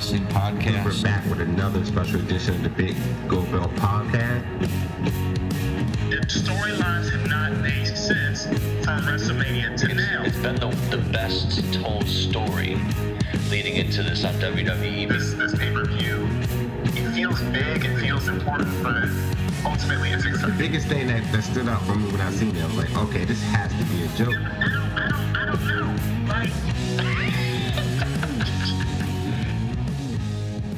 Wrestling Podcast. We're back with another special edition of the Big Gold Belt Podcast. If storylines have not made sense from WrestleMania to now, It's been the, the best told story leading into this on WWE. this this pay per view, it feels big, it feels important, but ultimately it's The biggest thing that, that stood out for me when I seen it, I was like, okay, this has to be a joke. I don't, I don't, I don't know. Like,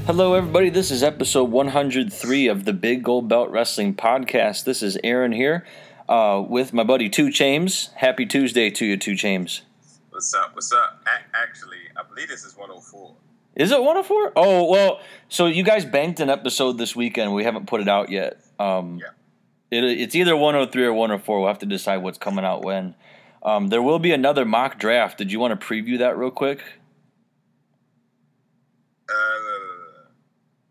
Hello, everybody. This is episode 103 of the Big Gold Belt Wrestling Podcast. This is Aaron here uh, with my buddy Two Chains. Happy Tuesday to you, Two Chains. What's up? What's up? A- actually, I believe this is 104. Is it 104? Oh, well, so you guys banked an episode this weekend. We haven't put it out yet. Um, Yeah. it, it's either 103 or 104. We'll have to decide what's coming out when. Um, there will be another mock draft. Did you want to preview that real quick?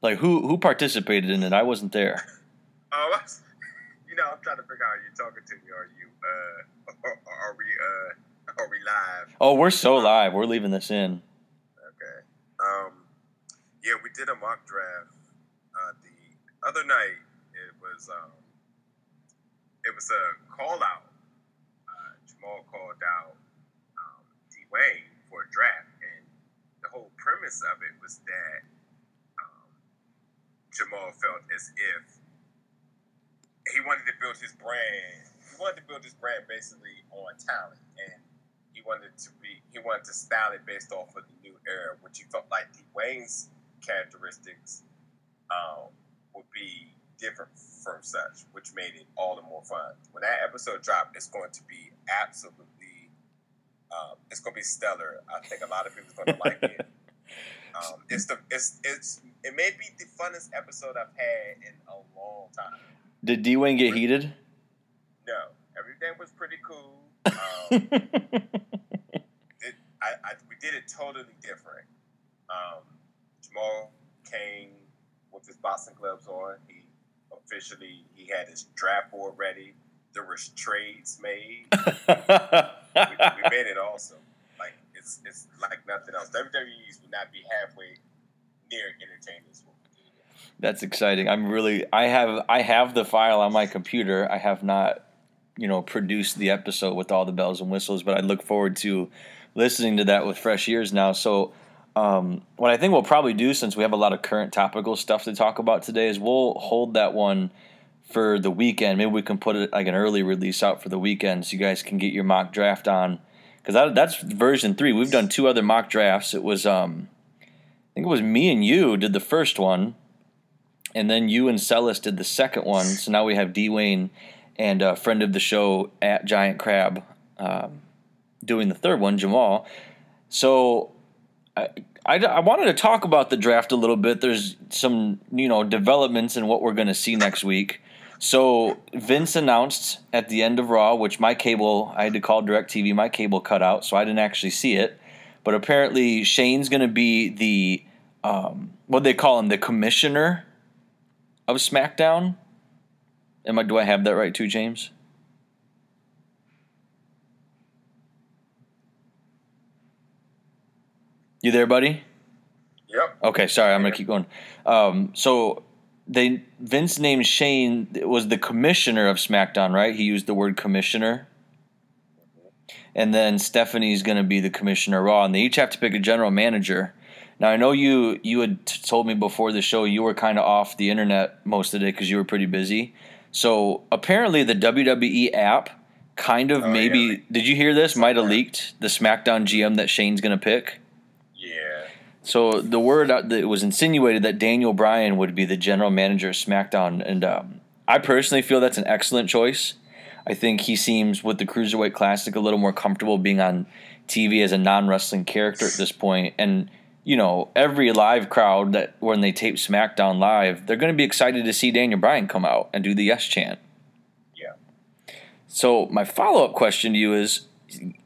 Like, who who participated in it? I wasn't there. oh, was- you know, I'm trying to figure out are you talking to me are you, uh, are we, uh, are we live? Oh, we're so live. We're leaving this in. Okay. Um, yeah, we did a mock draft, uh, the other night. It was, um, it was a call out. Uh, Jamal called out, um, Dwayne for a draft and the whole premise of it was that, um, Jamal felt as if he wanted to build his brand. He wanted to build his brand basically on talent, and he wanted to be. He wanted to style it based off of the new era, which he felt like Dwayne's characteristics um, would be different from such, which made it all the more fun. When that episode dropped, it's going to be absolutely. Um, it's going to be stellar. I think a lot of people are going to like it. Um, it's the it's it's it may be the funnest episode I've had in a long time. Did Dwayne get heated? No, everything was pretty cool. Um, it, I, I we did it totally different. Um, Jamal came with his boxing gloves on. He officially he had his draft board ready. There was trades made. we, we made it awesome. Like it's it's like nothing else. WWE's would not be halfway as what we did. That's exciting. I'm really I have I have the file on my computer. I have not, you know, produced the episode with all the bells and whistles, but I look forward to listening to that with fresh ears now. So um, what I think we'll probably do since we have a lot of current topical stuff to talk about today is we'll hold that one for the weekend. Maybe we can put it like an early release out for the weekend so you guys can get your mock draft on. Because that, that's version three. We've done two other mock drafts. It was um, think it was me and you did the first one, and then you and Celis did the second one. So now we have Dwayne and a friend of the show at Giant Crab um, doing the third one, Jamal. So I, I, I wanted to talk about the draft a little bit. There's some you know developments in what we're going to see next week. So Vince announced at the end of Raw, which my cable I had to call DirecTV, my cable cut out, so I didn't actually see it. But apparently Shane's going to be the um, what they call him, the commissioner of SmackDown. Am I? Do I have that right too, James? You there, buddy? Yep. Okay, sorry, I'm gonna keep going. Um, so they Vince named Shane was the commissioner of SmackDown, right? He used the word commissioner. And then Stephanie's going to be the commissioner Raw, and they each have to pick a general manager. Now I know you you had told me before the show you were kind of off the internet most of the day because you were pretty busy. So apparently the WWE app kind of Oh, maybe yeah. did you hear this? Might have leaked the SmackDown GM that Shane's going to pick. Yeah. So the word out- that was insinuated that Daniel Bryan would be the general manager of SmackDown, and um, I personally feel that's an excellent choice. I think he seems with the Cruiserweight Classic a little more comfortable being on TV as a non wrestling character at this point, and you know every live crowd that when they tape SmackDown live, they're going to be excited to see Daniel Bryan come out and do the yes chant. Yeah. So my follow up question to you is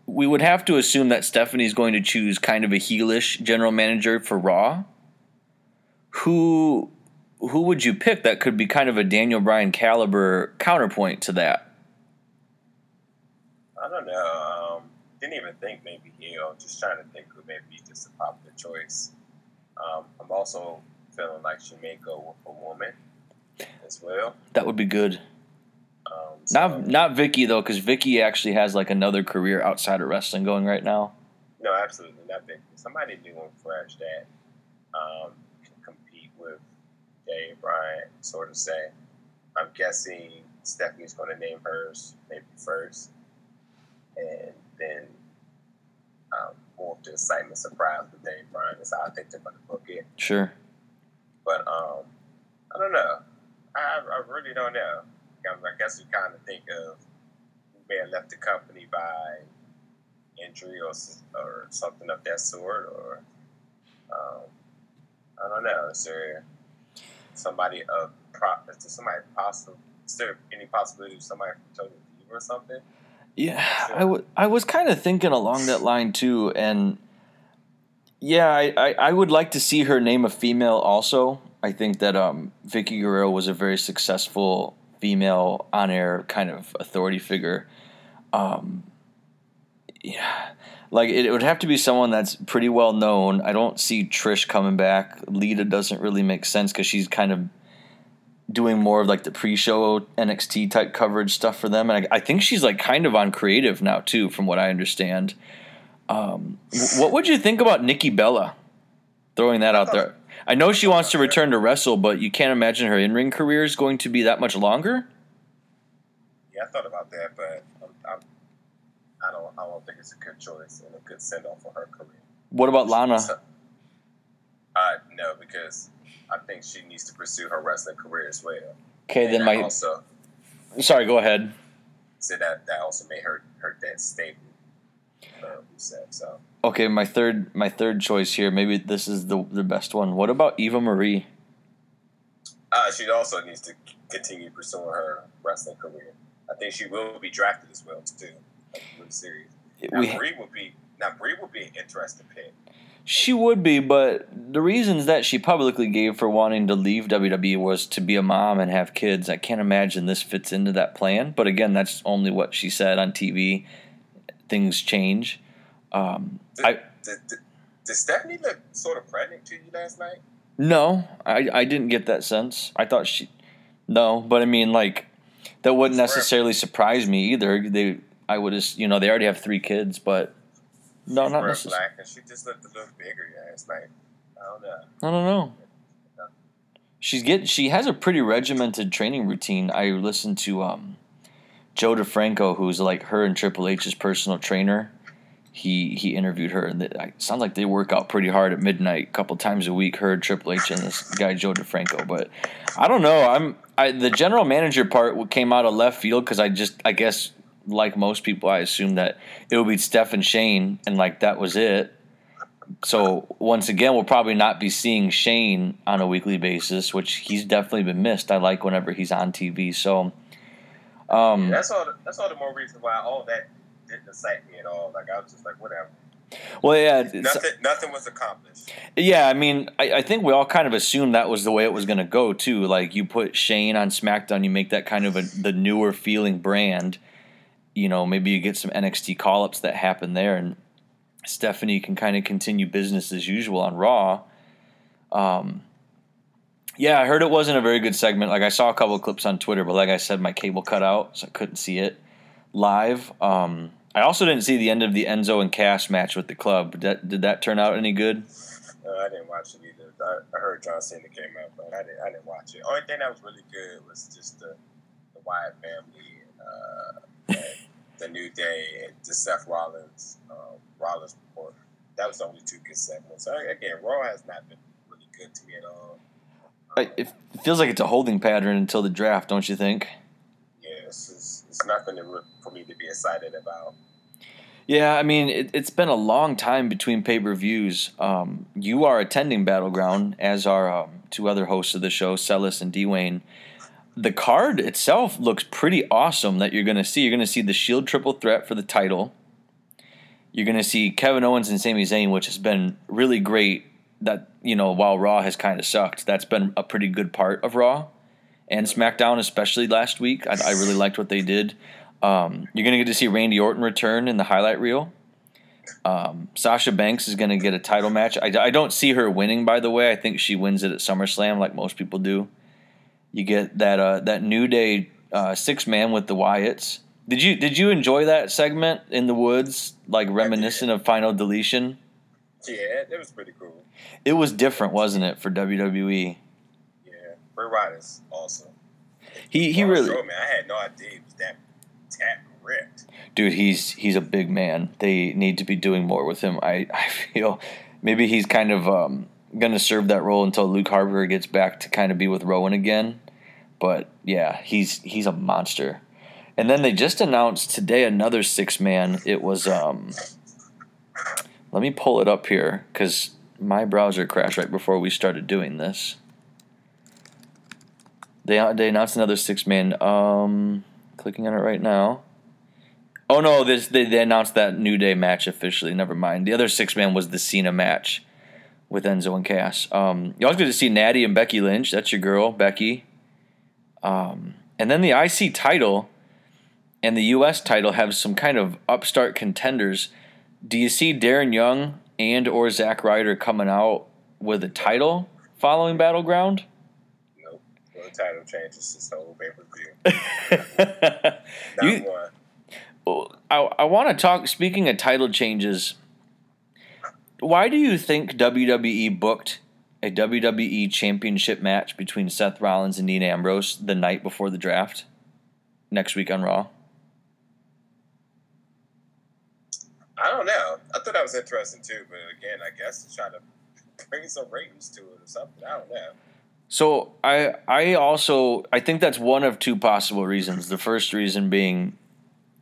we would have to assume that Stephanie's going to choose kind of a heelish general manager for Raw. Who who would you pick that could be kind of a Daniel Bryan caliber counterpoint to that? I don't know. Didn't even think maybe Hill. Just trying to think who maybe just a popular choice. Um, I'm also feeling like she may go with a woman as well. That would be good. Um, so- Not not Vickie though, because Vickie actually has like another career outside of wrestling going right now. No, absolutely not big. Somebody new and fresh that um, can compete with Jay Bryant, sort of say. I'm guessing Stephanie's going to name hers maybe first, and then um, more of the excitement, surprise with Dave Bryant is how I think they're going to book it. Sure. But um, I don't know. I, I really don't know. I, guess you kind of think of may have left the company by injury or or something of that sort, or um, I don't know. Is there somebody of pro? Is there somebody possible? Is there any possibility of somebody from Total Diva or something? Yeah, I, w- I was kind of thinking along that line too, and yeah, I, I, I would like to see her name a female also. I think that um, Vickie Guerrero was a very successful female on air kind of authority figure. Um, yeah, like it, it would have to be someone that's pretty well known. I don't see Trish coming back. Lita doesn't really make sense because she's kind of doing more of like the pre-show NXT type coverage stuff for them, and I, I think she's like kind of on creative now too, from what I understand. Um, what would you think about Nikki Bella? Throwing that out there, I know she wants to return to wrestle, but you can't imagine her in-ring career is going to be that much longer. Yeah, I thought about that, but I'm, I'm, I don't. I don't think it's a good choice and a good send off for her career. What about Lana? Uh, no, because I think she needs to pursue her wrestling career as well. Okay, And then my also sorry, go ahead. said that that also made her her dead stable. Uh, said so. Okay, my third my third choice here. Maybe this is the the best one. What about Eva Marie? Uh, she also needs to c- continue pursuing her wrestling career. I think she will be drafted as well too. Like, serious. Now, We- Brie would be now Brie would be an interesting pick. She would be, but the reasons that she publicly gave for wanting to leave WWE was to be a mom and have kids. I can't imagine this fits into that plan. But again, that's only what she said on TV. Things change. Um, Did, I did, did, did Stephanie look sort of pregnant to you last night? no, I I didn't get that sense. I thought she no, but I mean like that wouldn't necessarily surprise me either. They I would just you know they already have three kids, but no, not necessarily. black, and she just looked a little bigger last night. I don't know. I don't know. She's get she has a pretty regimented training routine. I listened to um, Joe DeFranco, who's like her and Triple H's personal trainer. He he interviewed her, and it sounds like they work out pretty hard at midnight, a couple times a week. Her, Triple H, and this guy Joe DeFranco. But I don't know. I'm I, the general manager part came out of left field because I just I guess like most people, I assumed that it would be Steph and Shane, and like that was it. So once again, we'll probably not be seeing Shane on a weekly basis, which he's definitely been missed. I like whenever he's on TV. So, um, That's all. The, that's all the more reason why all that didn't excite me at all. Like I was just like, whatever. well, yeah, Nothing. Nothing was accomplished. yeah. I mean, I, I think we all kind of assumed that was the way it was going to go too. Like you put Shane on SmackDown, you make that kind of a the newer feeling brand. You know, maybe you get some NXT call ups that happen there, and Stephanie can kind of continue business as usual on Raw. Um, yeah, I heard it wasn't a very good segment. Like I saw a couple clips on Twitter, but like I said, my cable cut out, so I couldn't see it live. Um, I also didn't see the end of the Enzo and Cass match with the club. Did that, did that turn out any good? Uh, I didn't watch it either. I, I heard John Cena came out, but I didn't. I didn't watch it. Only thing that was really good was just the the Wyatt family, uh, the New Day, and the Seth Rollins um, Rollins report. That was the only two good segments. So again, Raw has not been really good to me at all. I- It feels like it's a holding pattern until the draft, don't you think? Yeah, it's, it's, it's nothing to, for me to be excited about. Yeah, I mean, it, it's been a long time between pay per views. Um, you are attending Battleground, as are um, two other hosts of the show, Celis and Dwayne. The card itself looks pretty awesome that you're going to see. You're going to see the Shield triple threat for the title. You're going to see Kevin Owens and Sami Zayn, which has been really great. That, you know, while Raw has kind of sucked, that's been a pretty good part of Raw and SmackDown, especially last week. I, I really liked what they did. Um, you're going to get to see Randy Orton return in the highlight reel. Um, Sasha Banks is going to get a title match. I, I don't see her winning, by the way. I think she wins it at SummerSlam, like most people do. You get that uh, that New Day uh, six man with the Wyatts. Did you did you enjoy that segment in the woods, like reminiscent of Final Deletion? Yeah, that was pretty cool. It was different, wasn't it, for WWE? Yeah, Bray Wyatt's awesome. He he really, Strowman, I had no idea he was that tap ripped. dude. He's he's a big man. They need to be doing more with him. I I feel maybe he's kind of um, gonna serve that role until Luke Harper gets back to kind of be with Rowan again. But yeah, he's he's a monster. And then they just announced today another six man. It was um. Let me pull it up here because my browser crashed right before we started doing this. They they announced another six man. Um, clicking on it right now. Oh no, this they, they announced that New Day match officially. Never mind. The other six man was the Cena match with Enzo and Cass. Um, you also good to see Natty and Becky Lynch. That's your girl, Becky. Um, and then the IC title and the US title have some kind of upstart contenders. Do you see Darren Young and or Zack Ryder coming out with a title following Battleground? Nope. The title changes this whole pay per view. Not one. I, I want to talk. Speaking of title changes, why do you think WWE booked a WWE Championship match between Seth Rollins and Dean Ambrose the night before the draft next week on Raw? I don't know. I thought that was interesting too, but again, I guess to try to bring some ratings to it or something. I don't know. So I I also I think that's one of two possible reasons. The first reason being,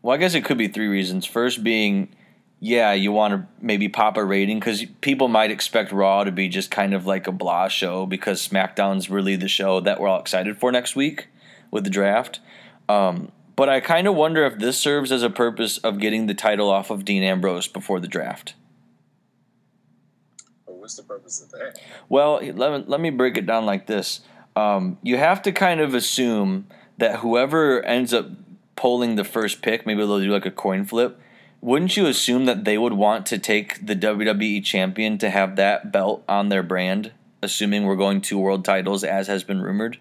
well, I guess it could be three reasons. First being, yeah, you want to maybe pop a rating because people might expect Raw to be just kind of like a blah show because SmackDown's really the show that we're all excited for next week with the draft. Um, but I kind of wonder if this serves as a purpose of getting the title off of Dean Ambrose before the draft. But what's the purpose of that? Well, let me, let me break it down like this. Um, you have to kind of assume that whoever ends up polling the first pick, maybe they'll do like a coin flip. Wouldn't you assume that they would want to take the WWE champion to have that belt on their brand, assuming we're going to world titles as has been rumored?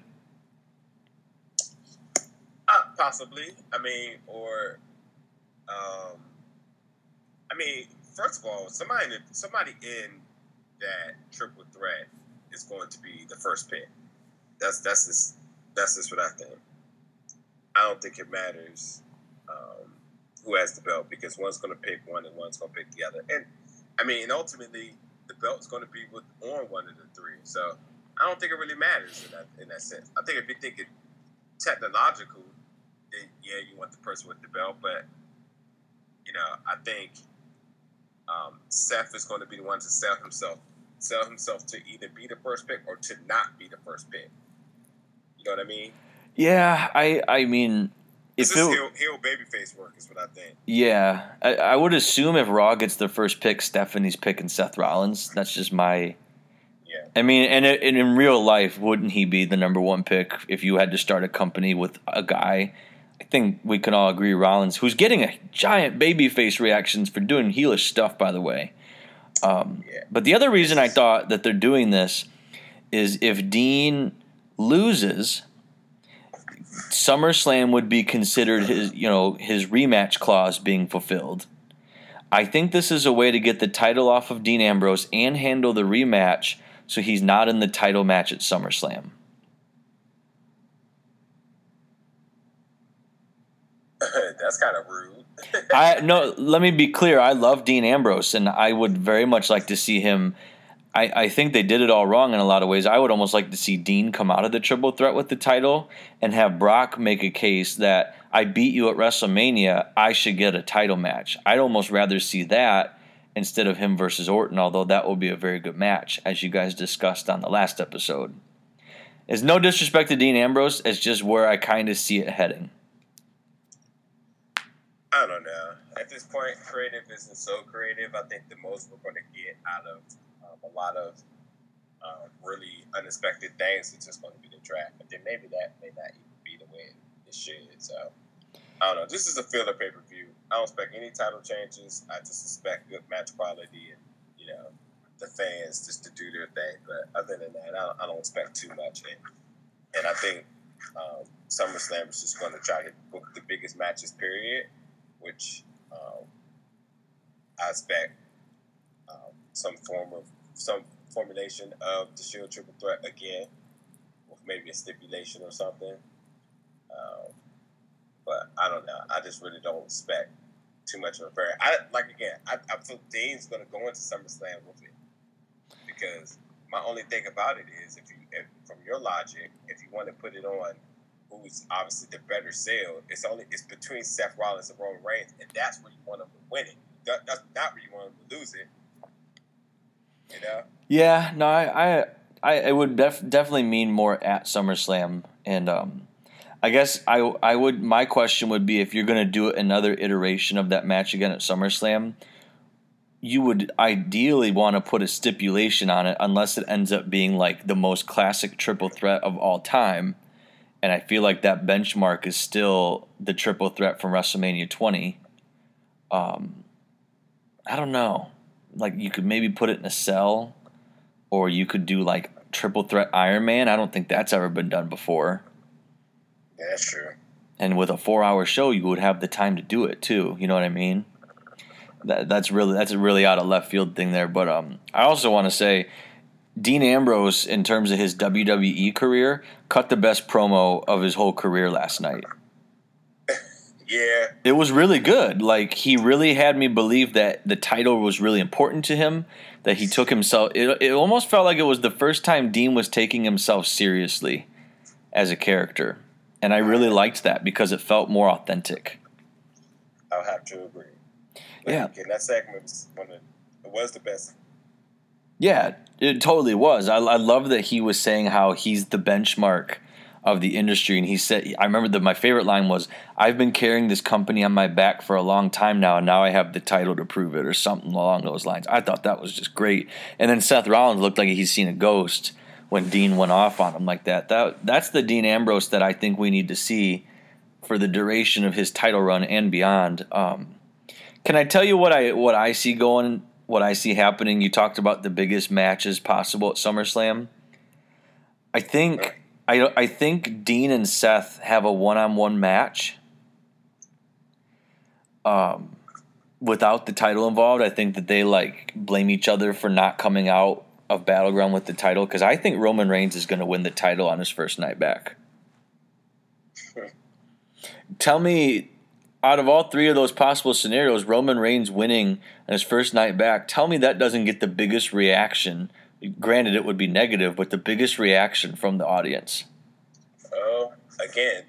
Uh, possibly. I mean, or, um, I mean, first of all, somebody somebody in that triple threat is going to be the first pick. That's that's just that's just what I think. I don't think it matters um, who has the belt because one's going to pick one and one's going to pick the other. And I mean, ultimately, the belt's going to be with on one of the three. So I don't think it really matters in that in that sense. I think if you think it technological, then yeah, you want the person with the belt. But you know, I think um, Seth is going to be the one to sell himself, sell himself to either be the first pick or to not be the first pick. You know what I mean? Yeah, I I mean, it, heel, heel babyface work, is what I think. yeah, I, I would assume if Raw gets the first pick, Stephanie's picking Seth Rollins. That's just my Yeah. I mean, and, and in real life, wouldn't he be the number one pick if you had to start a company with a guy? I think we can all agree Rollins, who's getting a giant babyface reactions for doing heelish stuff, by the way. Um, Yeah. But the other reason I thought that they're doing this is if Dean loses, SummerSlam would be considered his, you know, his rematch clause being fulfilled. I think this is a way to get the title off of Dean Ambrose and handle the rematch so he's not in the title match at SummerSlam. That's kind of rude. I no, let me be clear. I love Dean Ambrose, and I would very much like to see him. I, I think they did it all wrong in a lot of ways. I would almost like to see Dean come out of the triple threat with the title and have Brock make a case that I beat you at WrestleMania. I should get a title match. I'd almost rather see that instead of him versus Orton, although that will be a very good match, as you guys discussed on the last episode. It's no disrespect to Dean Ambrose, it's just where I kind of see it heading. I don't know. At this point, creative isn't so creative. I think the most we're going to get out of a lot of um, really unexpected things is just going to be the draft. But then maybe that may not even be the way it should. So I don't know. This is a filler pay per view. I don't expect any title changes. I just expect good match quality and you know the fans just to do their thing. But other than that, I don't, I don't expect too much. And, and I think um, SummerSlam is just going to try to book the biggest matches, period. Which um, I expect um, some form of some formulation of the Shield Triple Threat again, with maybe a stipulation or something. Um, but I don't know. I just really don't expect too much of a very. I like again. I, I feel Dean's going to go into SummerSlam with it because my only thing about it is if you, if, from your logic, if you want to put it on who's obviously the better sale, it's only it's between Seth Rollins and Roman Reigns, and that's where you want them to win it. That, that's not where you want them to lose it. Know? Yeah, no, I, I, I it would def- definitely mean more at SummerSlam, and um, I guess I, I would. My question would be if you're going to do another iteration of that match again at SummerSlam, you would ideally want to put a stipulation on it, unless it ends up being like the most classic triple threat of all time. And I feel like that benchmark is still the triple threat from WrestleMania 20. Um, I don't know. Like you could maybe put it in a cell, or you could do like triple threat Iron Man. I don't think that's ever been done before. Yeah, that's true. And with a four hour show, you would have the time to do it too. You know what I mean? That that's really that's a really out of left field thing there. But um, I also want to say, Dean Ambrose, in terms of his WWE career, cut the best promo of his whole career last night. Yeah, It was really good. Like he really had me believe that the title was really important to him. That he took himself. It, it almost felt like it was the first time Dean was taking himself seriously as a character, and I really liked that because it felt more authentic. I'll have to agree. Like, Yeah. again, that segment was one of it was the best. Yeah, it totally was. I, I love that he was saying how he's the benchmark of the industry, and he said, "I remember that my favorite line was, "I've been carrying this company on my back for a long time now, and now I have the title to prove it," or something along those lines. I thought that was just great. And then Seth Rollins looked like he's seen a ghost when Dean went off on him like that. That that's the Dean Ambrose that I think we need to see for the duration of his title run and beyond. Um, can I tell you what I what I see going, what I see happening? You talked about the biggest matches possible at SummerSlam. I think I I think Dean and Seth have a one on one match. Um, without the title involved, I think that they like blame each other for not coming out of Battleground with the title because I think Roman Reigns is going to win the title on his first night back. Tell me, out of all three of those possible scenarios, Roman Reigns winning on his first night back, tell me that doesn't get the biggest reaction. Granted, it would be negative, but the biggest reaction from the audience. Oh, again,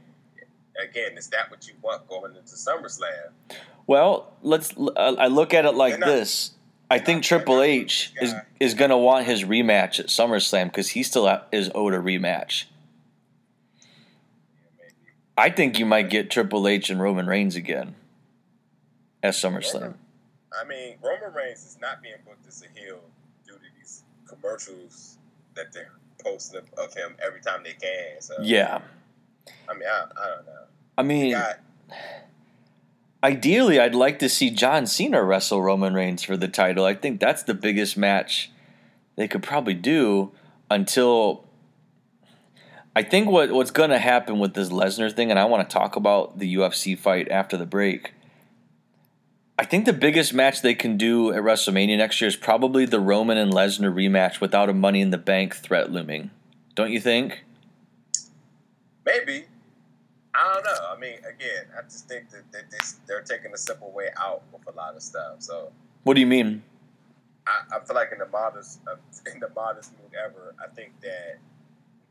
again, is that what you want going into SummerSlam? Well, let's. I look at it like not- this. I think Triple H is is going to want his rematch at SummerSlam because he still is owed a rematch. Yeah. I think you might get Triple H and Roman Reigns again at SummerSlam. Roman- I mean, Roman Reigns is not being booked as a heel due to these commercials that they're posting of, of him every time they can. So Yeah, I mean, I, I don't know. I mean, God, ideally, I'd like to see John Cena wrestle Roman Reigns for the title. I think that's the biggest match they could probably do until. I think what what's going to happen with this Lesnar thing, and I want to talk about the UFC fight after the break. I think the biggest match they can do at WrestleMania next year is probably the Roman and Lesnar rematch without a Money in the Bank threat looming. Don't you think? maybe. I don't know. I mean, again, I just think that, they're taking a simple way out with a lot of stuff. So What do you mean? I, I feel like in the modest uh, in the modest mood ever, I think that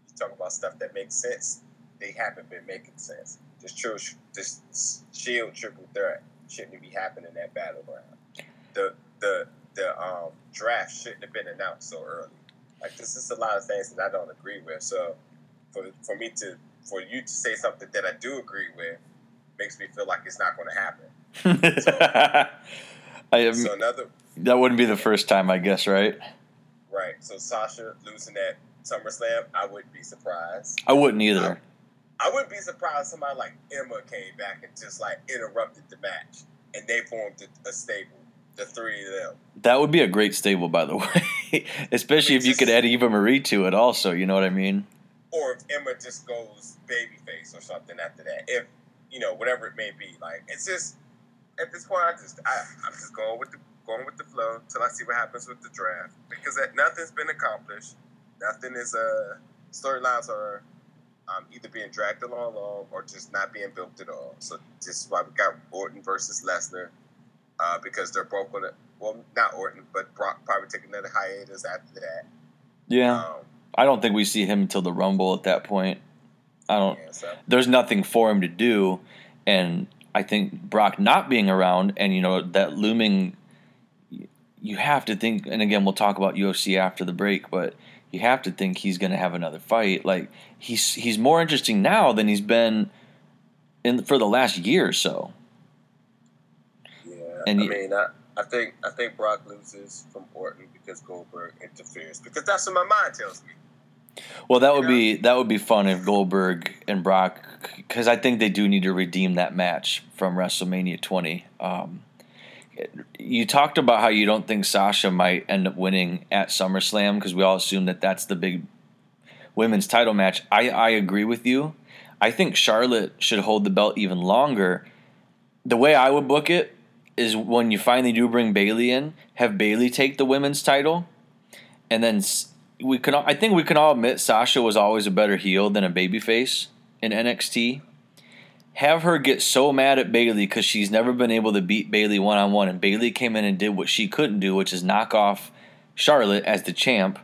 you talk about stuff that makes sense. They haven't been making sense. This true, this shield triple threat shouldn't be happening at battleground. The the the um, draft shouldn't have been announced so early. Like this is a lot of things that I don't agree with. So for for me to for you to say something that I do agree with makes me feel like it's not going to happen. I am, So another that wouldn't be the first time, I guess, right? Right. So Sasha losing at SummerSlam, I wouldn't be surprised. I wouldn't either. I wouldn't be surprised if somebody like Emma came back and just like interrupted the match, and they formed a, a stable, the three of them. That would be a great stable, by the way. Especially if you could add Eva Marie to it, also. You know what I mean? Or if Emma just goes babyface or something after that, if you know whatever it may be. Like it's just at this point, I just I, I'm just going with the going with the flow till I see what happens with the draft because that, nothing's been accomplished. Nothing is uh storylines are um, either being dragged along, along or just not being built at all. So this is why we got Orton versus Lesnar uh, because they're both going to well not Orton but Brock probably taking another hiatus after that. Yeah, Um, I don't think we see him until the Rumble at that point. I don't. yeah, so There's nothing for him to do, and I think Brock not being around, and you know that looming. You have to think, and again, we'll talk about UFC after the break, but you have to think he's going to have another fight. Like he's he's more interesting now than he's been in for the last year or so. yeah, And I you- mean I. I think I think Brock loses from Orton because Goldberg interferes because that's what my mind tells me. Well, that would Yeah. be that would be fun if Goldberg and Brock, because I think they do need to redeem that match from WrestleMania 20. Um, you talked about how you don't think Sasha might end up winning at SummerSlam because we all assume that that's the big women's title match. I, I agree with you. I think Charlotte should hold the belt even longer. The way I would book it is when you finally do bring Bayley in, have Bayley take the women's title, and then we can. I think we can all admit Sasha was always a better heel than a babyface in NXT. Have her get so mad at Bayley because she's never been able to beat Bayley one on one, and Bayley came in and did what she couldn't do, which is knock off Charlotte as the champ.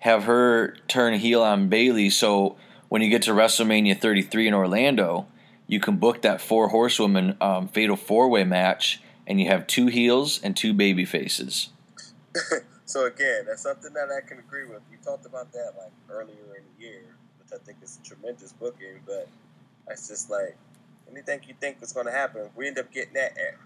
Have her turn heel on Bayley, so when you get to WrestleMania 33 in Orlando, you can book that four horsewoman um, fatal four way match, and you have two heels and two baby faces. So again, that's something that I can agree with. We talked about that like earlier in the year, which I think is a tremendous booking. But it's just like anything you think is going to happen, we end up getting that at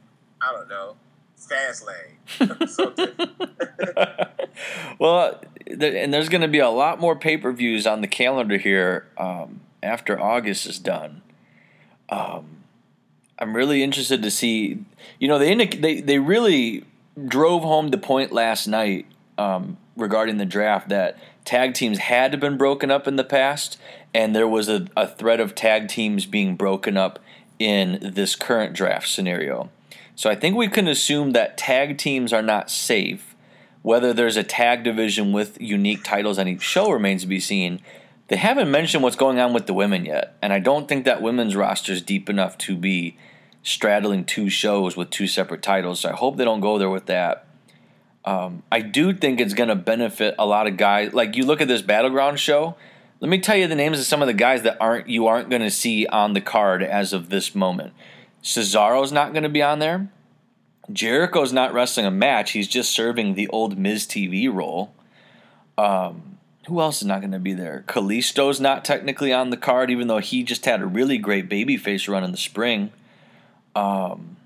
I don't know, Fastlane. Well, and there's going to be a lot more pay per views on the calendar here um, after August is done. Um, I'm really interested to see. You know, they indic- they they really drove home the point last night um, regarding the draft that tag teams had been broken up in the past, and there was a, a threat of tag teams being broken up in this current draft scenario. So I think we can assume that tag teams are not safe. Whether there's a tag division with unique titles on each show remains to be seen. They haven't mentioned what's going on with the women yet, and I don't think that women's roster is deep enough to be straddling two shows with two separate titles. So I hope they don't go there with that. Um, I do think it's going to benefit a lot of guys. Like you look at this battleground show. Let me tell you the names of some of the guys that aren't you aren't going to see on the card as of this moment. Cesaro's not going to be on there. Jericho's not wrestling a match. He's just serving the old Miz TV role. Um, who else is not going to be there? Kalisto's not technically on the card, even though he just had a really great babyface run in the spring. Um,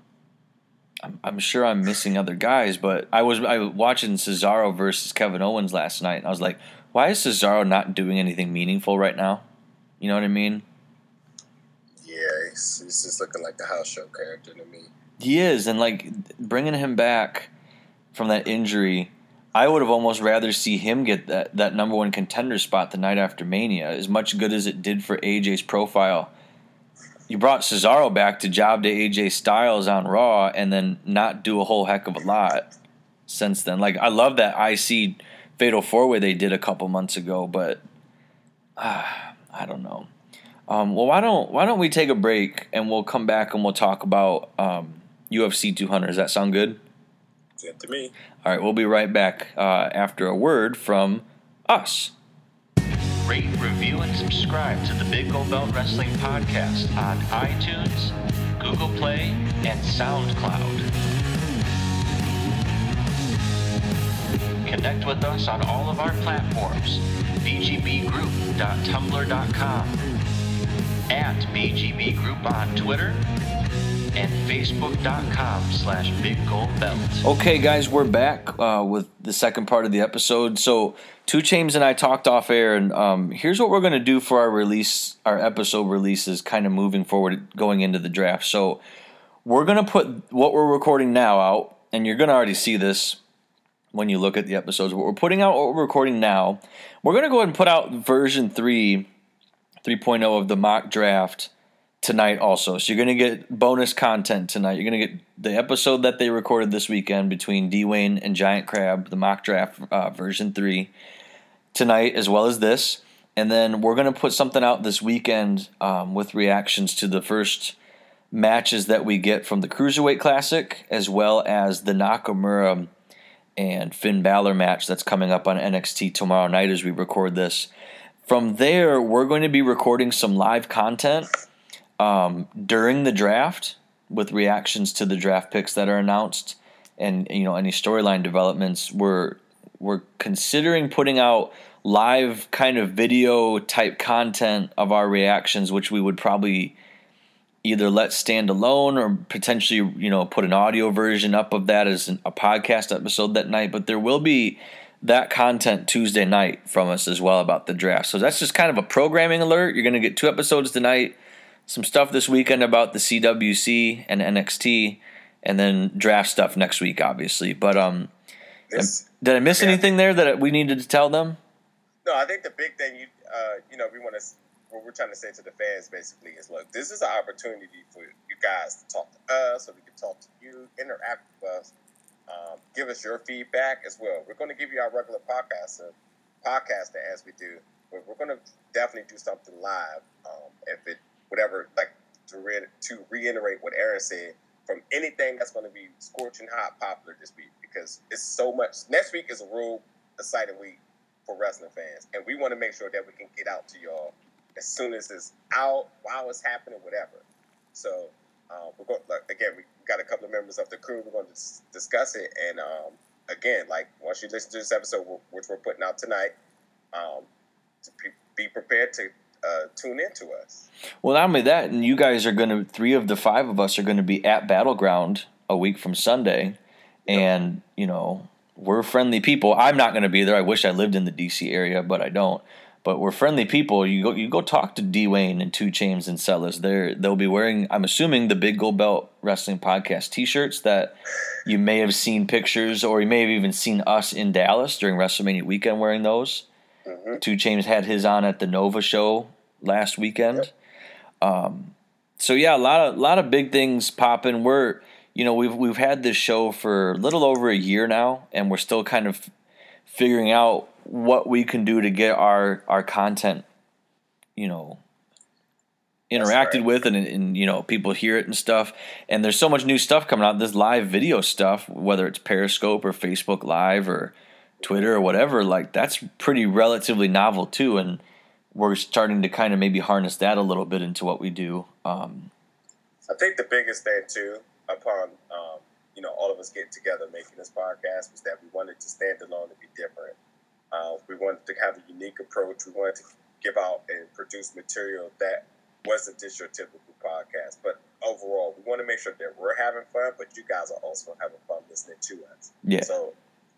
I'm, I'm sure I'm missing other guys, but I was I was watching Cesaro versus Kevin Owens last night, and I was like, why is Cesaro not doing anything meaningful right now? You know what I mean? yeah, he's, he's just looking like a house show character to me. He is, and like bringing him back from that injury, I would have almost rather see him get that that number one contender spot the night after Mania. As much good as it did for AJ's profile, you brought Cesaro back to job to AJ Styles on Raw, and then not do a whole heck of a lot since then. Like I love that IC Fatal Four Way they did a couple months ago, but ah, I don't know. Um, well, why don't why don't we take a break and we'll come back and we'll talk about um, UFC 200. Does that sound good? Good to me. All right, we'll be right back uh, after a word from us. Rate, review, and subscribe to the Big Gold Belt Wrestling Podcast on iTunes, Google Play, and SoundCloud. Connect with us on all of our platforms bgbgroup.tumblr.com, at BGB Group on Twitter, and facebook.com slash big gold belt. Okay, guys, we're back uh, with the second part of the episode. So, Two Chains and I talked off air, and um, here's what we're going to do for our release, our episode releases, kind of moving forward, going into the draft. So, we're going to put what we're recording now out, and you're going to already see this when you look at the episodes. But we're putting out what we're recording now. We're going to go ahead and put out version 3, 3.0 of the mock draft tonight also. So you're going to get bonus content tonight. You're going to get the episode that they recorded this weekend between Dwayne and Giant Crab, the mock draft uh, version 3 tonight as well as this. And then we're going to put something out this weekend um, with reactions to the first matches that we get from the Cruiserweight Classic as well as the Nakamura and Finn Balor match that's coming up on NXT tomorrow night as we record this. From there, we're going to be recording some live content um, during the draft with reactions to the draft picks that are announced and you know any storyline developments. We're we're considering putting out live kind of video type content of our reactions, which we would probably either let stand alone or potentially you know put an audio version up of that as an, a podcast episode that night. But there will be that content Tuesday night from us as well about the draft. So that's just kind of a programming alert. You're going to get two episodes tonight some stuff this weekend about the CWC and NXT, and then draft stuff next week, obviously. But um, This, did I miss yeah. anything there that we needed to tell them? No, I think the big thing you uh, you know we want to what we're trying to say to the fans basically is look, this is an opportunity for you guys to talk to us, so we can talk to you, interact with us, um, give us your feedback as well. We're going to give you our regular podcast uh, podcaster as we do, but we're going to definitely do something live um, if it whatever like to re- to reiterate what Aaron said from anything that's going to be scorching hot popular this week because it's so much. Next week is a real exciting week for wrestling fans, and we want to make sure that we can get out to y'all as soon as it's out, while it's happening, whatever. So uh, we're going like, again. We got a couple of members of the crew. We're going to dis- discuss it, and um, again, like once you listen to this episode, which we're putting out tonight, um, to be prepared to uh, tune into us. Well, not only that, and you guys are going to three of the five of us are going to be at Battleground a week from Sunday, and you know we're friendly people. I'm not going to be there. I wish I lived in the DC area, but I don't. But we're friendly people. You go, you go talk to Dwayne and Two Chains and Sellers. They're they'll be wearing. I'm assuming the Big Gold Belt Wrestling Podcast T-shirts that you may have seen pictures, or you may have even seen us in Dallas during WrestleMania weekend wearing those. Mhm. Two Chains had his on at the Nova show last weekend. Um, so yeah, a lot of lot of big things popping. We're you know we've we've had this show for a little over a year now, and we're still kind of figuring out what we can do to get our our content, you know, interacted right. with and, and you know people hear it and stuff and there's so much new stuff coming out this live video stuff whether it's periscope or facebook live or twitter or whatever like that's pretty relatively novel too and we're starting to kind of maybe harness that a little bit into what we do um, I think the biggest thing too, upon um, you know all of us getting together making this podcast, was that we wanted to stand alone and be different. Uh, we wanted to have a unique approach. We wanted to give out and produce material that wasn't just your typical podcast. But overall, we want to make sure that we're having fun, but you guys are also having fun listening to us. yeah So,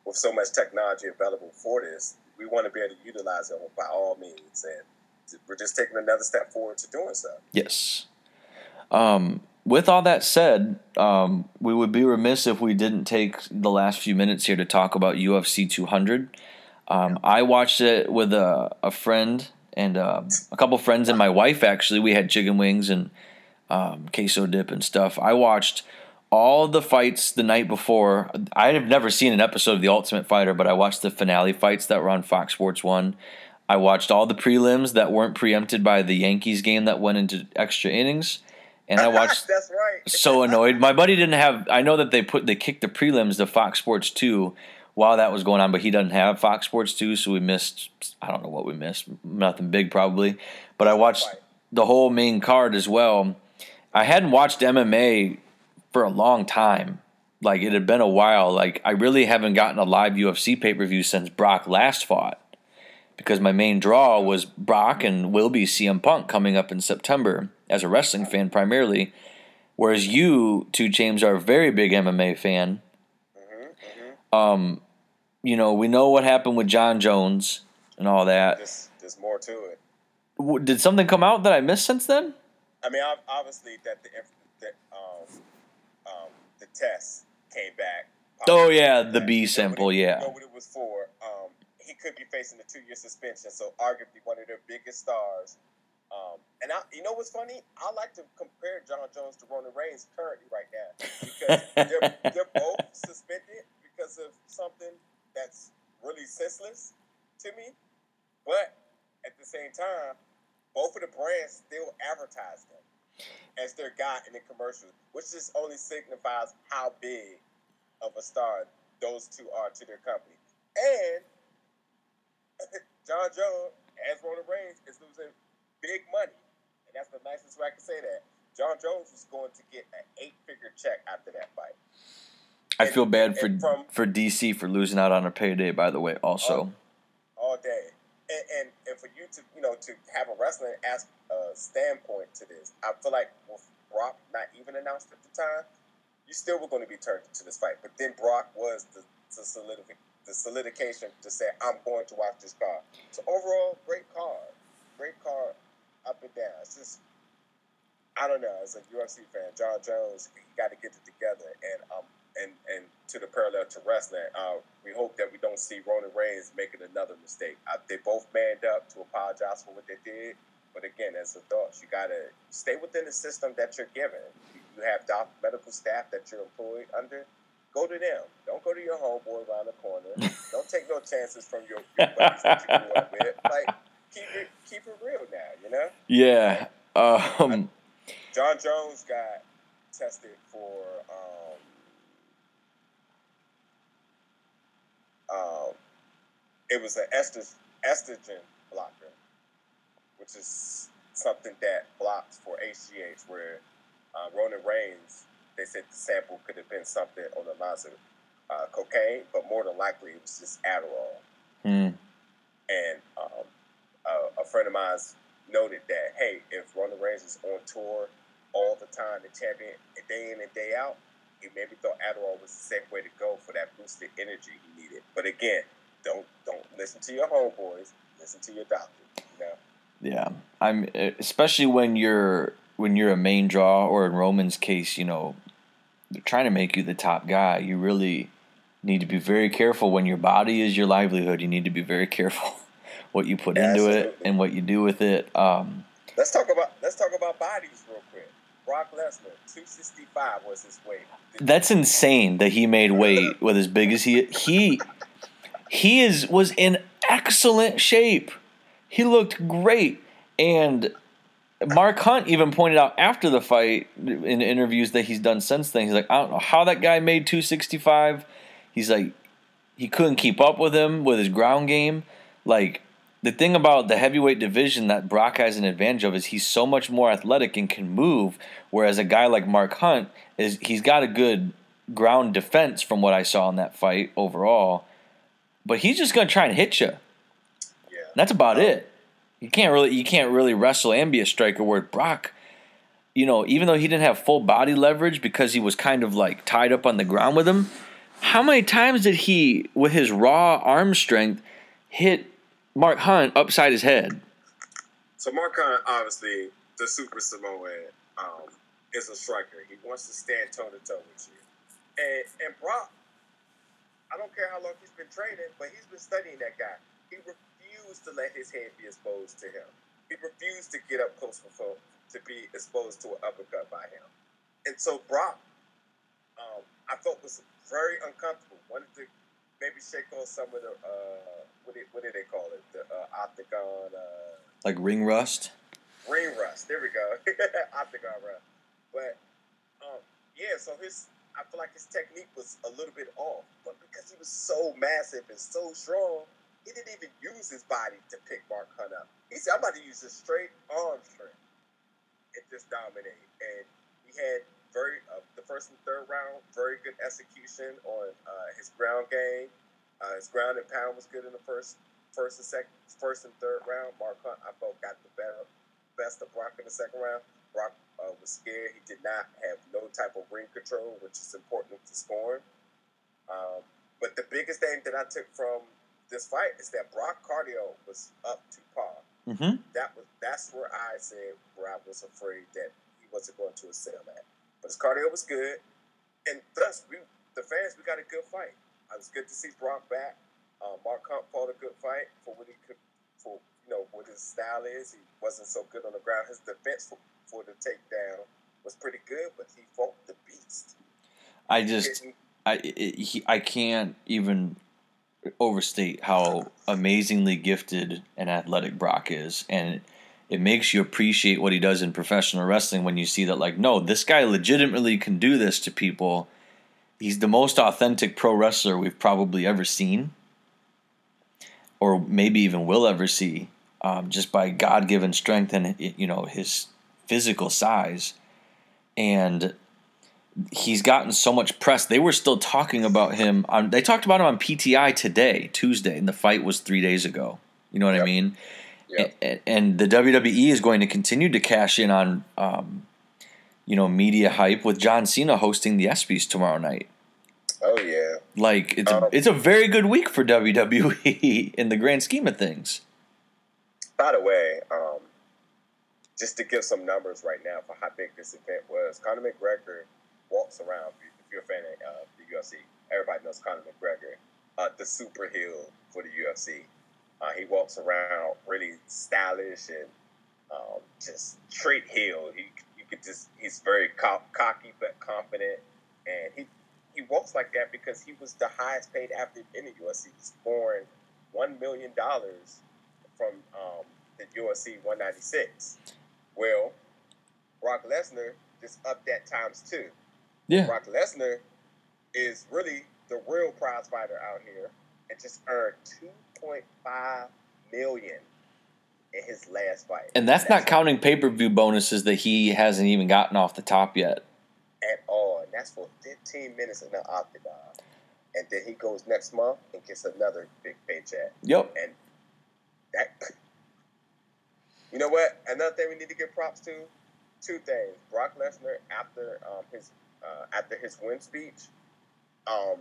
with so much technology available for this, we want to be able to utilize it by all means, and we're just taking another step forward to doing so. Yes. Um, with all that said, um, we would be remiss if we didn't take the last few minutes here to talk about UFC 200. Um, I watched it with a, a friend and um a couple friends and my wife. Actually, we had chicken wings and um, queso dip and stuff. I watched all the fights the night before. I have never seen an episode of The Ultimate Fighter, but I watched the finale fights that were on Fox Sports One. I watched all the prelims that weren't preempted by the Yankees game that went into extra innings, and I watched That's right. so annoyed. My buddy didn't have. I know that they put they kicked the prelims to Fox Sports Two while that was going on, but he doesn't have Fox Sports Two, so we missed. I don't know what we missed. Nothing big probably, but I watched the whole main card as well. I hadn't watched MMA for a long time. Like it had been a while. Like I really haven't gotten a live UFC pay per view since Brock last fought. Because my main draw was Brock and will be CM Punk coming up in September as a wrestling fan primarily. Whereas you, two James, are a very big MMA fan. hmm hmm Um, you know, we know what happened with Jon Jones and all that. There's, there's more to it. W- Did something come out that I missed since then? I mean, obviously that the inf- that um um the test came back. Oh, yeah, the B nobody- sample, yeah. Know what it was for. Um, he could be facing a two-year suspension. So arguably one of their biggest stars. Um, and I, you know what's funny? I like to compare Jon Jones to Roman Reigns currently right now because they're they're both suspended because of something that's really senseless to me. But at the same time, both of the brands still advertise them as their guy in the commercials, which just only signifies how big of a star those two are to their company. And Jon Jones, as Roman Reigns, is losing big money. And that's the nicest way I can say that. Jon Jones was going to get an eight figure check after that fight. I feel bad for from- for DC for losing out on a payday. By the way, also. all day. And, and and for you to you know to have a wrestling as uh, standpoint to this, I feel like with Brock not even announced at the time, you still were going to be turned into this fight. But then Brock was the the solidific the solidification to say I'm going to watch this card. So overall, great card, great card, up and down. It's just I don't know. As a UFC fan, Jon Jones, he got to get it together, and um, and and to the parallel to wrestling, uh, we hope that we don't see Roman Reigns making another mistake. Uh, they both manned up to apologize for what they did, but again, as adults, you got to stay within the system that you're given. You, you have doc, medical staff that you're employed under. Go to them. Don't go to your homeboy around the corner. don't take no chances from your, your buddies that you grew up with. Like keep it keep it real now. You know. Yeah. Um. Jon Jones got tested for um, um, it was an estrogen, estrogen blocker, which is something that blocks for HGH. Where uh, Roman Reigns, they said the sample could have been something on the lines of uh, cocaine, but more than likely it was just Adderall hmm. and um, a, a friend of mine's noted that hey, if Roman Reigns is on tour all the time, the champion, day in and day out, he maybe thought Adderall was the safe way to go for that boosted energy he needed. But again, don't don't listen to your homeboys. Listen to your doctor. You know. Yeah, I'm especially when you're when you're a main draw, or in Roman's case, you know, they're trying to make you the top guy. You really need to be very careful when your body is your livelihood. You need to be very careful what you put into it and what you do with it. Um, Let's talk about let's talk about bodies real quick. Brock Lesnar, two sixty five was his weight. that's insane that he made weight with as big as he he he is was in excellent shape. He looked great, and Mark Hunt even pointed out after the fight in interviews that he's done since then. He's like, I don't know how that guy made two sixty five. He's like, he couldn't keep up with him with his ground game. Like the thing about the heavyweight division that Brock has an advantage of is he's so much more athletic and can move, whereas a guy like Mark Hunt is he's got a good ground defense from what I saw in that fight overall. But he's just gonna try and hit you. Yeah. That's about uh-huh. it. You can't really you can't really wrestle and be a striker. Where Brock, you know, even though he didn't have full body leverage because he was kind of like tied up on the ground with him, how many times did he, with his raw arm strength, hit Mark Hunt upside his head? So Mark Hunt, obviously, the Super Samoan, um, is a striker. He wants to stand toe to toe with you. And and Brock, I don't care how long he's been training, but he's been studying that guy. He refused to let his head be exposed to him. He refused to get up close for to be exposed to an uppercut by him. And so Brock, um, I felt was very uncomfortable. Wanted to maybe shake on some of the uh, what what did they call it? The uh, octagon. Uh, Like ring rust? Ring rust. There we go. Octagon rust. But um, yeah, so his I feel like his technique was a little bit off. But because he was so massive and so strong, he didn't even use his body to pick Mark Hunt up. He said, I'm about to use a straight arm strength and just dominate. And he had very uh, first and third round, very good execution on uh, his ground game. Uh, his ground and pound was good in the first first and second first and third round. Mark Hunt, I felt got the better best of Brock in the second round. Brock uh, was scared. He did not have no type of ring control, which is important to scoring. Um, but the biggest thing that I took from this fight is that Brock cardio was up to par. Mm-hmm. That was that's where I said where I was afraid that he wasn't going to excel at. But his cardio was good, and thus we the fans we got a good fight. It was good to see Brock back. Uh, Mark Hunt fought a good fight for what he could for you know what his style is. He wasn't so good on the ground. His defense for, for the takedown was pretty good, but he fought the beast. I just I it, he, I can't even overstate how amazingly gifted and athletic Brock is, and it makes you appreciate what he does in professional wrestling when you see that like no, this guy legitimately can do this to people. He's the most authentic pro wrestler we've probably ever seen, or maybe even will ever see, um, just by God given strength and you know his physical size, and he's gotten so much press. They were still talking about him on. They talked about him on PTI today, Tuesday, and the fight was three days ago. You know what I mean? A- And the WWE is going to continue to cash in on, um, you know, media hype with John Cena hosting the ESPYS tomorrow night. Oh yeah. Like it's a, Um, it's a very good week for WWE in the grand scheme of things. By the way, um, just to give some numbers right now for how big this event was, Conor McGregor walks around. If you're a fan of uh, the UFC, everybody knows Conor McGregor, uh, the super heel for the UFC. Uh, he walks around really stylish and um, just straight heel. He you could just he's very co- cocky but confident, and he he walks like that because he was the highest paid athlete in the UFC, scoring one million dollars from um, the UFC 196. Well, Brock Lesnar just upped that times two. Yeah. Brock Lesnar is really the real prize fighter out here and just earned 2.5 million in his last fight. And that's not counting pay per view bonuses that he hasn't even gotten off the top yet. at all, and that's for 15 minutes in the octagon. And then he goes next month and gets another big paycheck. Yep. And that, you know what? Another thing we need to give props to, two things. Brock Lesnar after um, his uh, after his win speech. Um,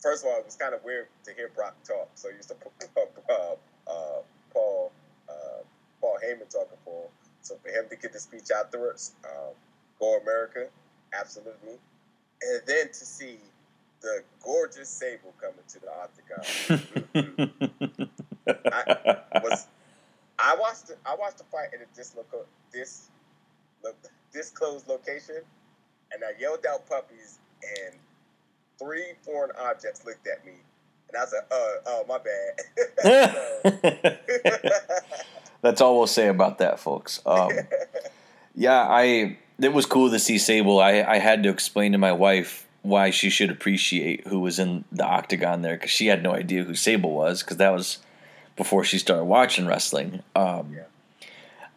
first of all, it was kind of weird to hear Brock talk. So he used to put uh, uh, Paul uh, Paul Heyman talking for him. So for him to get the speech afterwards, um, go America, absolutely. And then to see the gorgeous Sable coming to the octagon. was I watched the, I watched the fight at a disloco this lo, disclosed location, and I yelled out puppies, and three foreign objects looked at me, and I was like, "Uh, oh, my bad." That's all we'll say about that, folks. Um, yeah, I it was cool to see Sable. I I had to explain to my wife why she should appreciate who was in the octagon there because she had no idea who Sable was because that was before she started watching wrestling. Um, Yeah.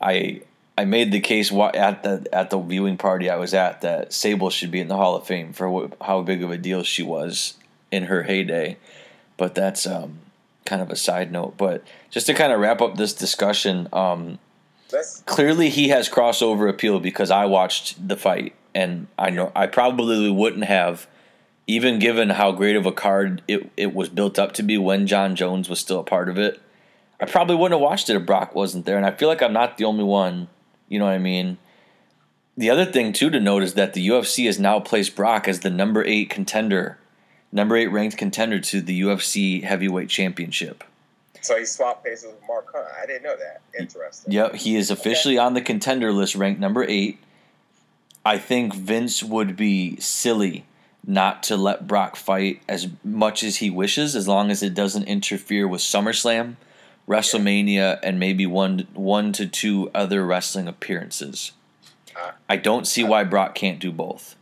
I I made the case at the at the viewing party I was at that Sable should be in the Hall of Fame for how big of a deal she was in her heyday. But that's um, kind of a side note. But just to kind of wrap up this discussion, um, clearly he has crossover appeal because I watched the fight and I know I probably wouldn't have even given how great of a card it, it was built up to be when Jon Jones was still a part of it. I probably wouldn't have watched it if Brock wasn't there and I feel like I'm not the only one, you know what I mean? The other thing too to note is that the UFC has now placed Brock as the number 8 contender, number 8 ranked contender to the UFC Heavyweight Championship. so he swapped places with Mark Hunt. I didn't know that. Interesting. Yep, he is officially on the contender list, ranked number eight. I think Vince would be silly not to let Brock fight as much as he wishes, as long as it doesn't interfere with SummerSlam, WrestleMania, and maybe one one to two other wrestling appearances. I don't see why Brock can't do both.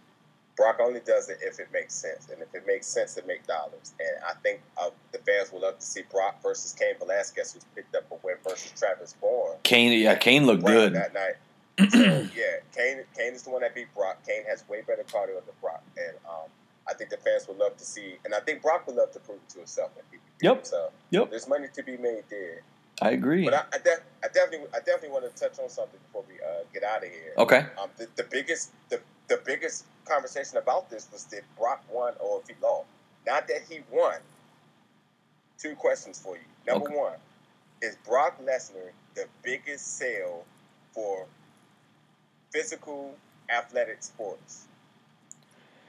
Brock only does it if it makes sense, and if it makes sense, it makes dollars. And I think uh, the fans would love to see Brock versus Cain Velasquez, who's picked up a win versus Travis Browne. Cain, yeah, Cain looked good. that night. So, yeah, Cain, Cain is the one that beat Brock. Cain has way better cardio than Brock, and um, I think the fans would love to see, and I think Brock would love to prove it to himself. If he Yep. himself. Yep, There's money to be made there. I agree. But I, I, I definitely, I definitely want to touch on something before we uh, get out of here. Okay. Um, the, the biggest the, the biggest conversation about this was did Brock won or if he lost. Not that he won. Two questions for you. Number Okay. one, is Brock Lesnar the biggest sale for physical athletic sports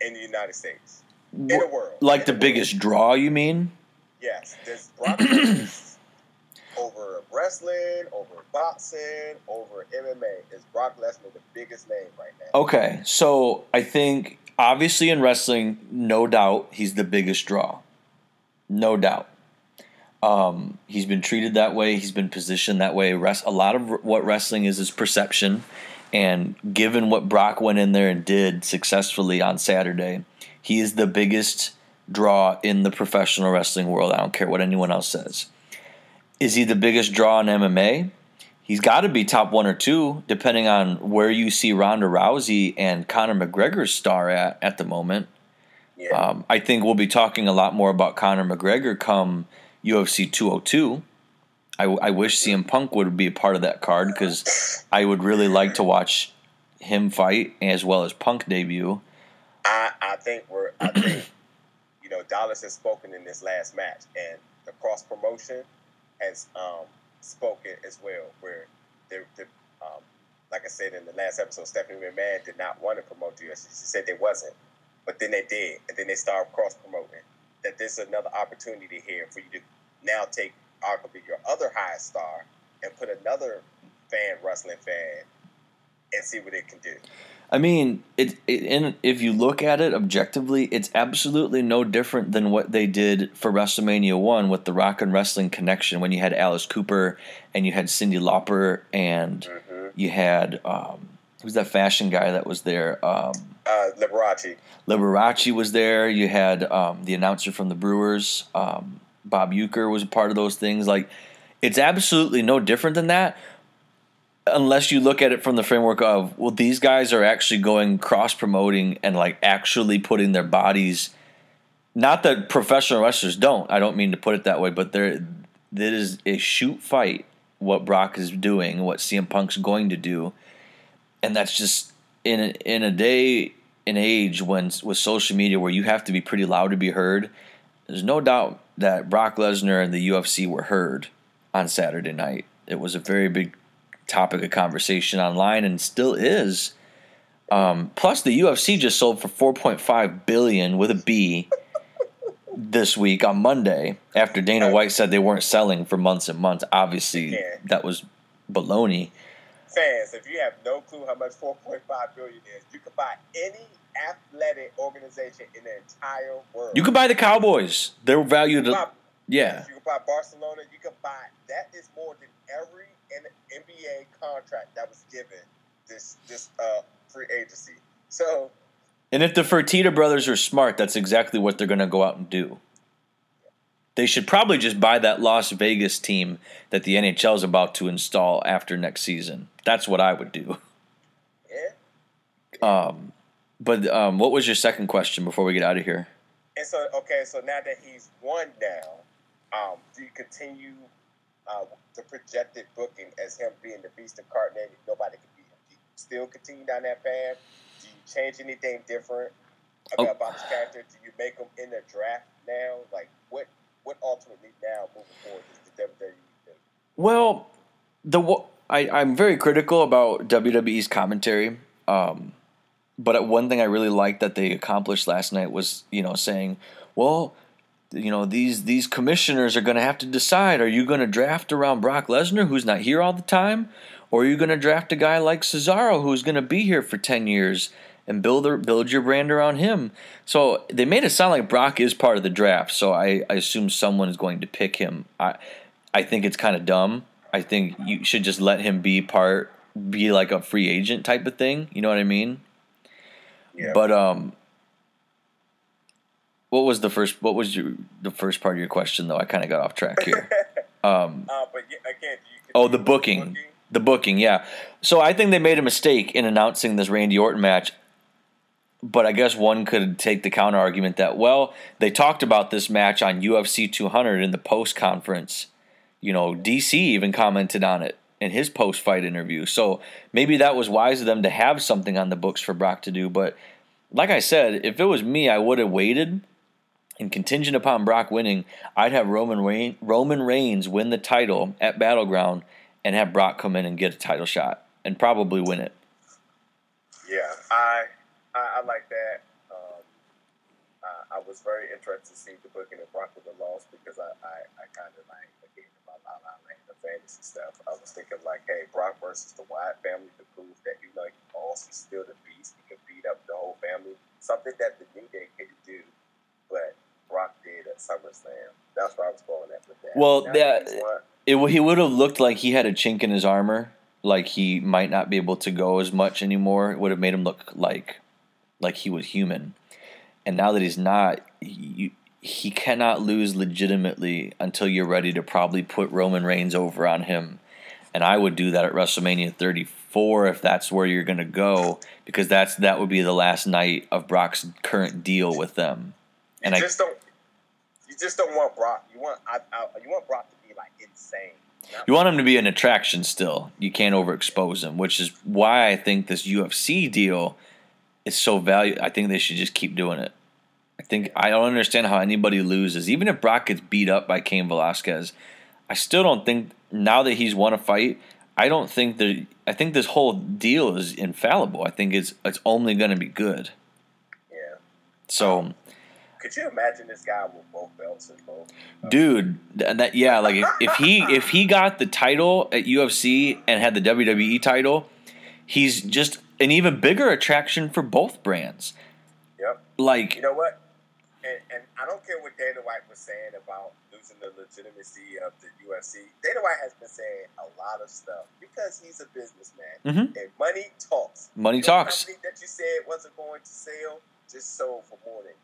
in the United States? In the world. Like the biggest draw, you mean? Yes. Does Brock over wrestling, over boxing, over MMA? Is Brock Lesnar the biggest name right now? Okay, so I think obviously in wrestling, no doubt he's the biggest draw. No doubt. Um, he's been treated that way. He's been positioned that way. Res- a lot of what wrestling is is perception, and given what Brock went in there and did successfully on Saturday, he is the biggest draw in the professional wrestling world. I don't care what anyone else says. Is he the biggest draw in MMA? He's got to be top one or two, depending on where you see Ronda Rousey and Conor McGregor's star at at the moment. Yeah. Um, I think we'll be talking a lot more about Conor McGregor come UFC 202. I, I wish CM Punk would be a part of that card because I would really like to watch him fight as well as Punk debut. I, I think we're I think you know Dallas has spoken in this last match and the cross promotion has um, spoken as well where they're, they're um, like I said in the last episode Stephanie McMahon did not want to promote the you she said they wasn't but then they did and then they started cross promoting that there's another opportunity here for you to now take arguably your other highest star and put another fan wrestling fan and see what it can do I mean, it, it in, if you look at it objectively, it's absolutely no different than what they did for WrestleMania one with the Rock and Wrestling Connection when you had Alice Cooper and you had Cyndi Lauper and mm-hmm. you had um, who's that fashion guy that was there? Um, uh, Liberace Liberace was there. You had um, the announcer from the Brewers, um, Bob Uecker was a part of those things. Like, it's absolutely no different than that, unless you look at it from the framework of, well, these guys are actually going cross promoting and like actually putting their bodies. Not that professional wrestlers don't. I don't mean to put it that way, but there, that is a shoot fight. What Brock is doing, what CM Punk's going to do, and that's just in a, in a day and age when with social media where you have to be pretty loud to be heard. There's no doubt that Brock Lesnar and the UFC were heard on Saturday night. It was a very big topic of conversation online and still is. Um, plus, the UFC just sold for 4.5 billion with a B this week on Monday after Dana White said they weren't selling for months and months. Obviously, that was baloney. Fans, if you have no clue how much 4.5 billion is, you can buy any athletic organization in the entire world. You could buy the Cowboys. They're valued. buy, Yeah, You can buy Barcelona. You can buy that is more than every NBA contract that was given this this uh, free agency. So and if the Fertitta brothers are smart, that's exactly what they're going to go out and do. They should probably just buy that Las Vegas team that the NHL is about to install after next season. That's what I would do. yeah. Um, but um, what was your second question before we get out of here? And so okay, so now that he's won now, um, do you continue uh, the projected booking as him being the beast of incarnate? Nobody can beat him. Do you still continue down that path? Do you change anything different about, Oh. about his character? Do you make him in the draft now? Like what? What ultimately now moving forward is the WWE thing? Well, the I, I'm very critical about WWE's commentary. Um, but one thing I really liked that they accomplished last night was, you know, saying, well, you know, these these commissioners are going to have to decide: are you going to draft around Brock Lesnar, who's not here all the time, or are you going to draft a guy like Cesaro, who's going to be here for ten years and build a, build your brand around him? So they made it sound like Brock is part of the draft. So I, I assume someone is going to pick him. I I think it's kind of dumb. I think you should just let him be part, be like a free agent type of thing. You know what I mean? Yeah. But um, what was the first? What was your the first part of your question though? I kind of got off track here. Um, Uh, but yeah, again, oh, the continue booking, the booking, yeah. So I think they made a mistake in announcing this Randy Orton match. But I guess one could take the counter argument that well, they talked about this match on UFC 200 in the post conference. You know, DC even commented on it in his post fight interview. So maybe that was wise of them to have something on the books for Brock to do. But like I said, if it was me, I would have waited. And contingent upon Brock winning, I'd have Roman Roman Reigns win the title at Battleground and have Brock come in and get a title shot and probably win it. Yeah, I I, I like that. Um, I, I was very interested to see the booking of Brock with the loss because I, I, I kind of like again about La La Land the fantasy stuff. I was thinking like, hey, Brock versus the Wyatt family to prove that you know he also still the beast. He can beat up the whole family. Something that the New Day couldn't do, but Brock did at SummerSlam. That's where I was going at with that. Well, Now that- It, he would have looked like he had a chink in his armor, like he might not be able to go as much anymore. It would have made him look like like he was human. And now that he's not, you, he cannot lose legitimately until you're ready to probably put Roman Reigns over on him. And I would do that at WrestleMania 34 if that's where you're going to go, because that's that would be the last night of Brock's current deal with them. And you I just don't. You just don't want Brock. You want I, I, you want Brock to be like insane. You want him to be an attraction still. You can't overexpose him, which is why I think this UFC deal is so valuable. I think they should just keep doing it. I think I don't understand how anybody loses. Even if Brock gets beat up by Cain Velasquez, I still don't think now that he's won a fight, I don't think that I think this whole deal is infallible. I think it's it's only going to be good. yeah. So, Could you imagine this guy with both belts and both? dude, th- that yeah, like if, if he if he got the title at UFC and had the WWE title, he's just an even bigger attraction for both brands. Yep. Like You know what? And, and I don't care what Dana White was saying about losing the legitimacy of the UFC. Dana White has been saying a lot of stuff because he's a businessman. Mhm. And money talks. money talks. That you said wasn't going to sell just sold for more than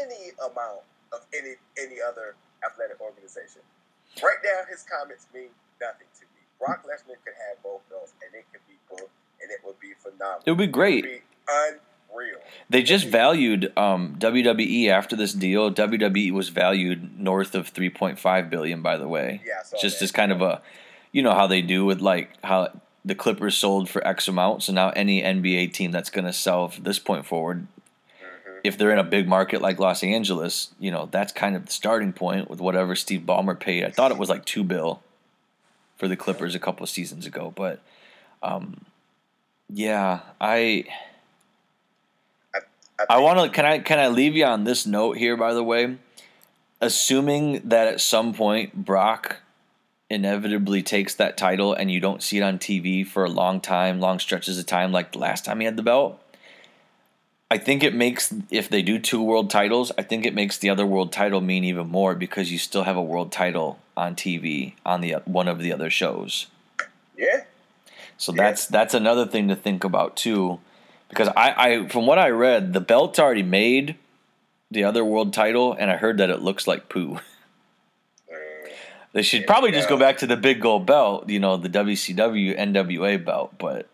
any amount of any any other athletic organization. Right now, his comments mean nothing to me. Brock Lesnar could have both belts, and it could be booked, and it would be phenomenal. It would be great. would be unreal. They just valued um, WWE after this deal. WWE was valued north of 3.5 billion. By the way, Yeah, just that. as kind of a, you know how they do with like how the Clippers sold for X amount. So now any NBA team that's going to sell from this point forward, Mhm. if they're in a big market like Los Angeles, you know that's kind of the starting point with whatever Steve Ballmer paid. I thought it was like two bill for the Clippers a couple of seasons ago, but um, yeah, I. I think- want to. Can I? Can I leave you on this note here? By the way, assuming that at some point Brock inevitably takes that title and you don't see it on TV for a long time, long stretches of time, like the last time he had the belt. I think it makes if they do two world titles, I think it makes the other world title mean even more because you still have a world title on TV on the one of the other shows. Yeah. So Yeah. that's that's another thing to think about too, because I, I from what I read, the belt's already made, the other world title, and I heard that it looks like poo. Mm, They should probably just go back to the big gold belt, you know, the WCW NWA belt. But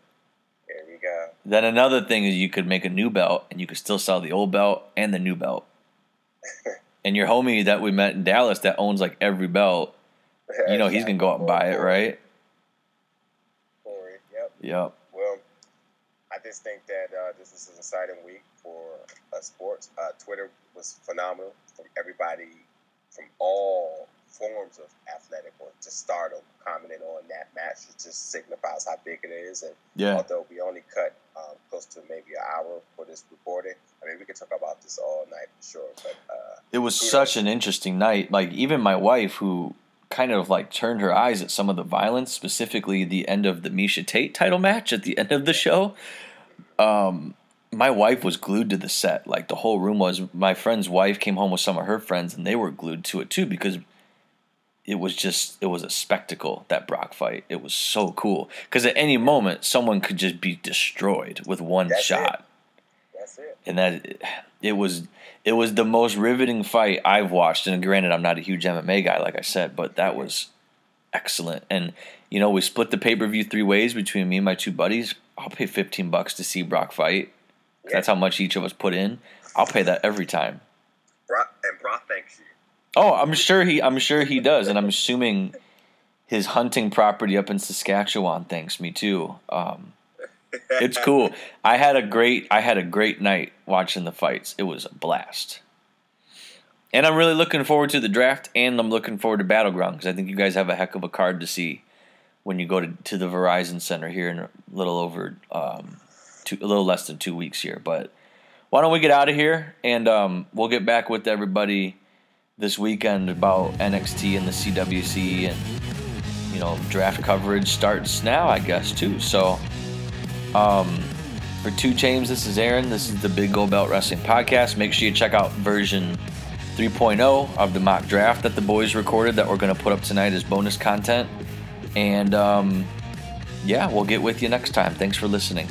there we go. then another thing is you could make a new belt and you could still sell the old belt and the new belt. and your homie that we met in Dallas that owns like every belt, you know, he's gonna go out and buy it, right? Yep. Well, I just think that uh, this is an exciting week for uh, sports. Uh, Twitter was phenomenal from everybody from all forms of athletic or just stardom commenting on that match. It just signifies how big it is. And Yeah. although we only cut um, close to maybe an hour for this recording, I mean, we could talk about this all night for sure. But uh, It was such an interesting night. Like even my wife, who kind of like turned her eyes at some of the violence, specifically the end of the Miesha Tate title match at the end of the show. Um, my wife was glued to the set. Like the whole room was. My friend's wife came home with some of her friends, and they were glued to it too because it was just it was a spectacle that Brock fight. It was so cool because at any moment someone could just be destroyed with one That's it. That's it. and that it was it was the most riveting fight I've watched. And granted, I'm not a huge MMA guy, like I said, but that was excellent. And you know, we split the pay per view three ways between me and my two buddies. I'll pay 15 bucks to see Brock fight. That's how much each of us put in. I'll pay that every time. Brock, and Brock thanks you. Oh, I'm sure he. I'm sure he does, and I'm assuming his hunting property up in Saskatchewan thanks me too. Um, it's cool. I had a great I had a great night watching the fights. It was a blast. And I'm really looking forward to the draft, and I'm looking forward to Battleground because I think you guys have a heck of a card to see when you go to, to the Verizon Center here in a little over um, two, a little less than two weeks here. But why don't we get out of here and um, we'll get back with everybody this weekend about NXT and the CWC and you know draft coverage starts now, I guess too. So. Um, for Two Chains, this is Aaron. This is the Big Gold Belt Wrestling Podcast. Make sure you check out version 3.0 of the mock draft that the boys recorded that we're going to put up tonight as bonus content. And um, yeah, we'll get with you next time. Thanks for listening.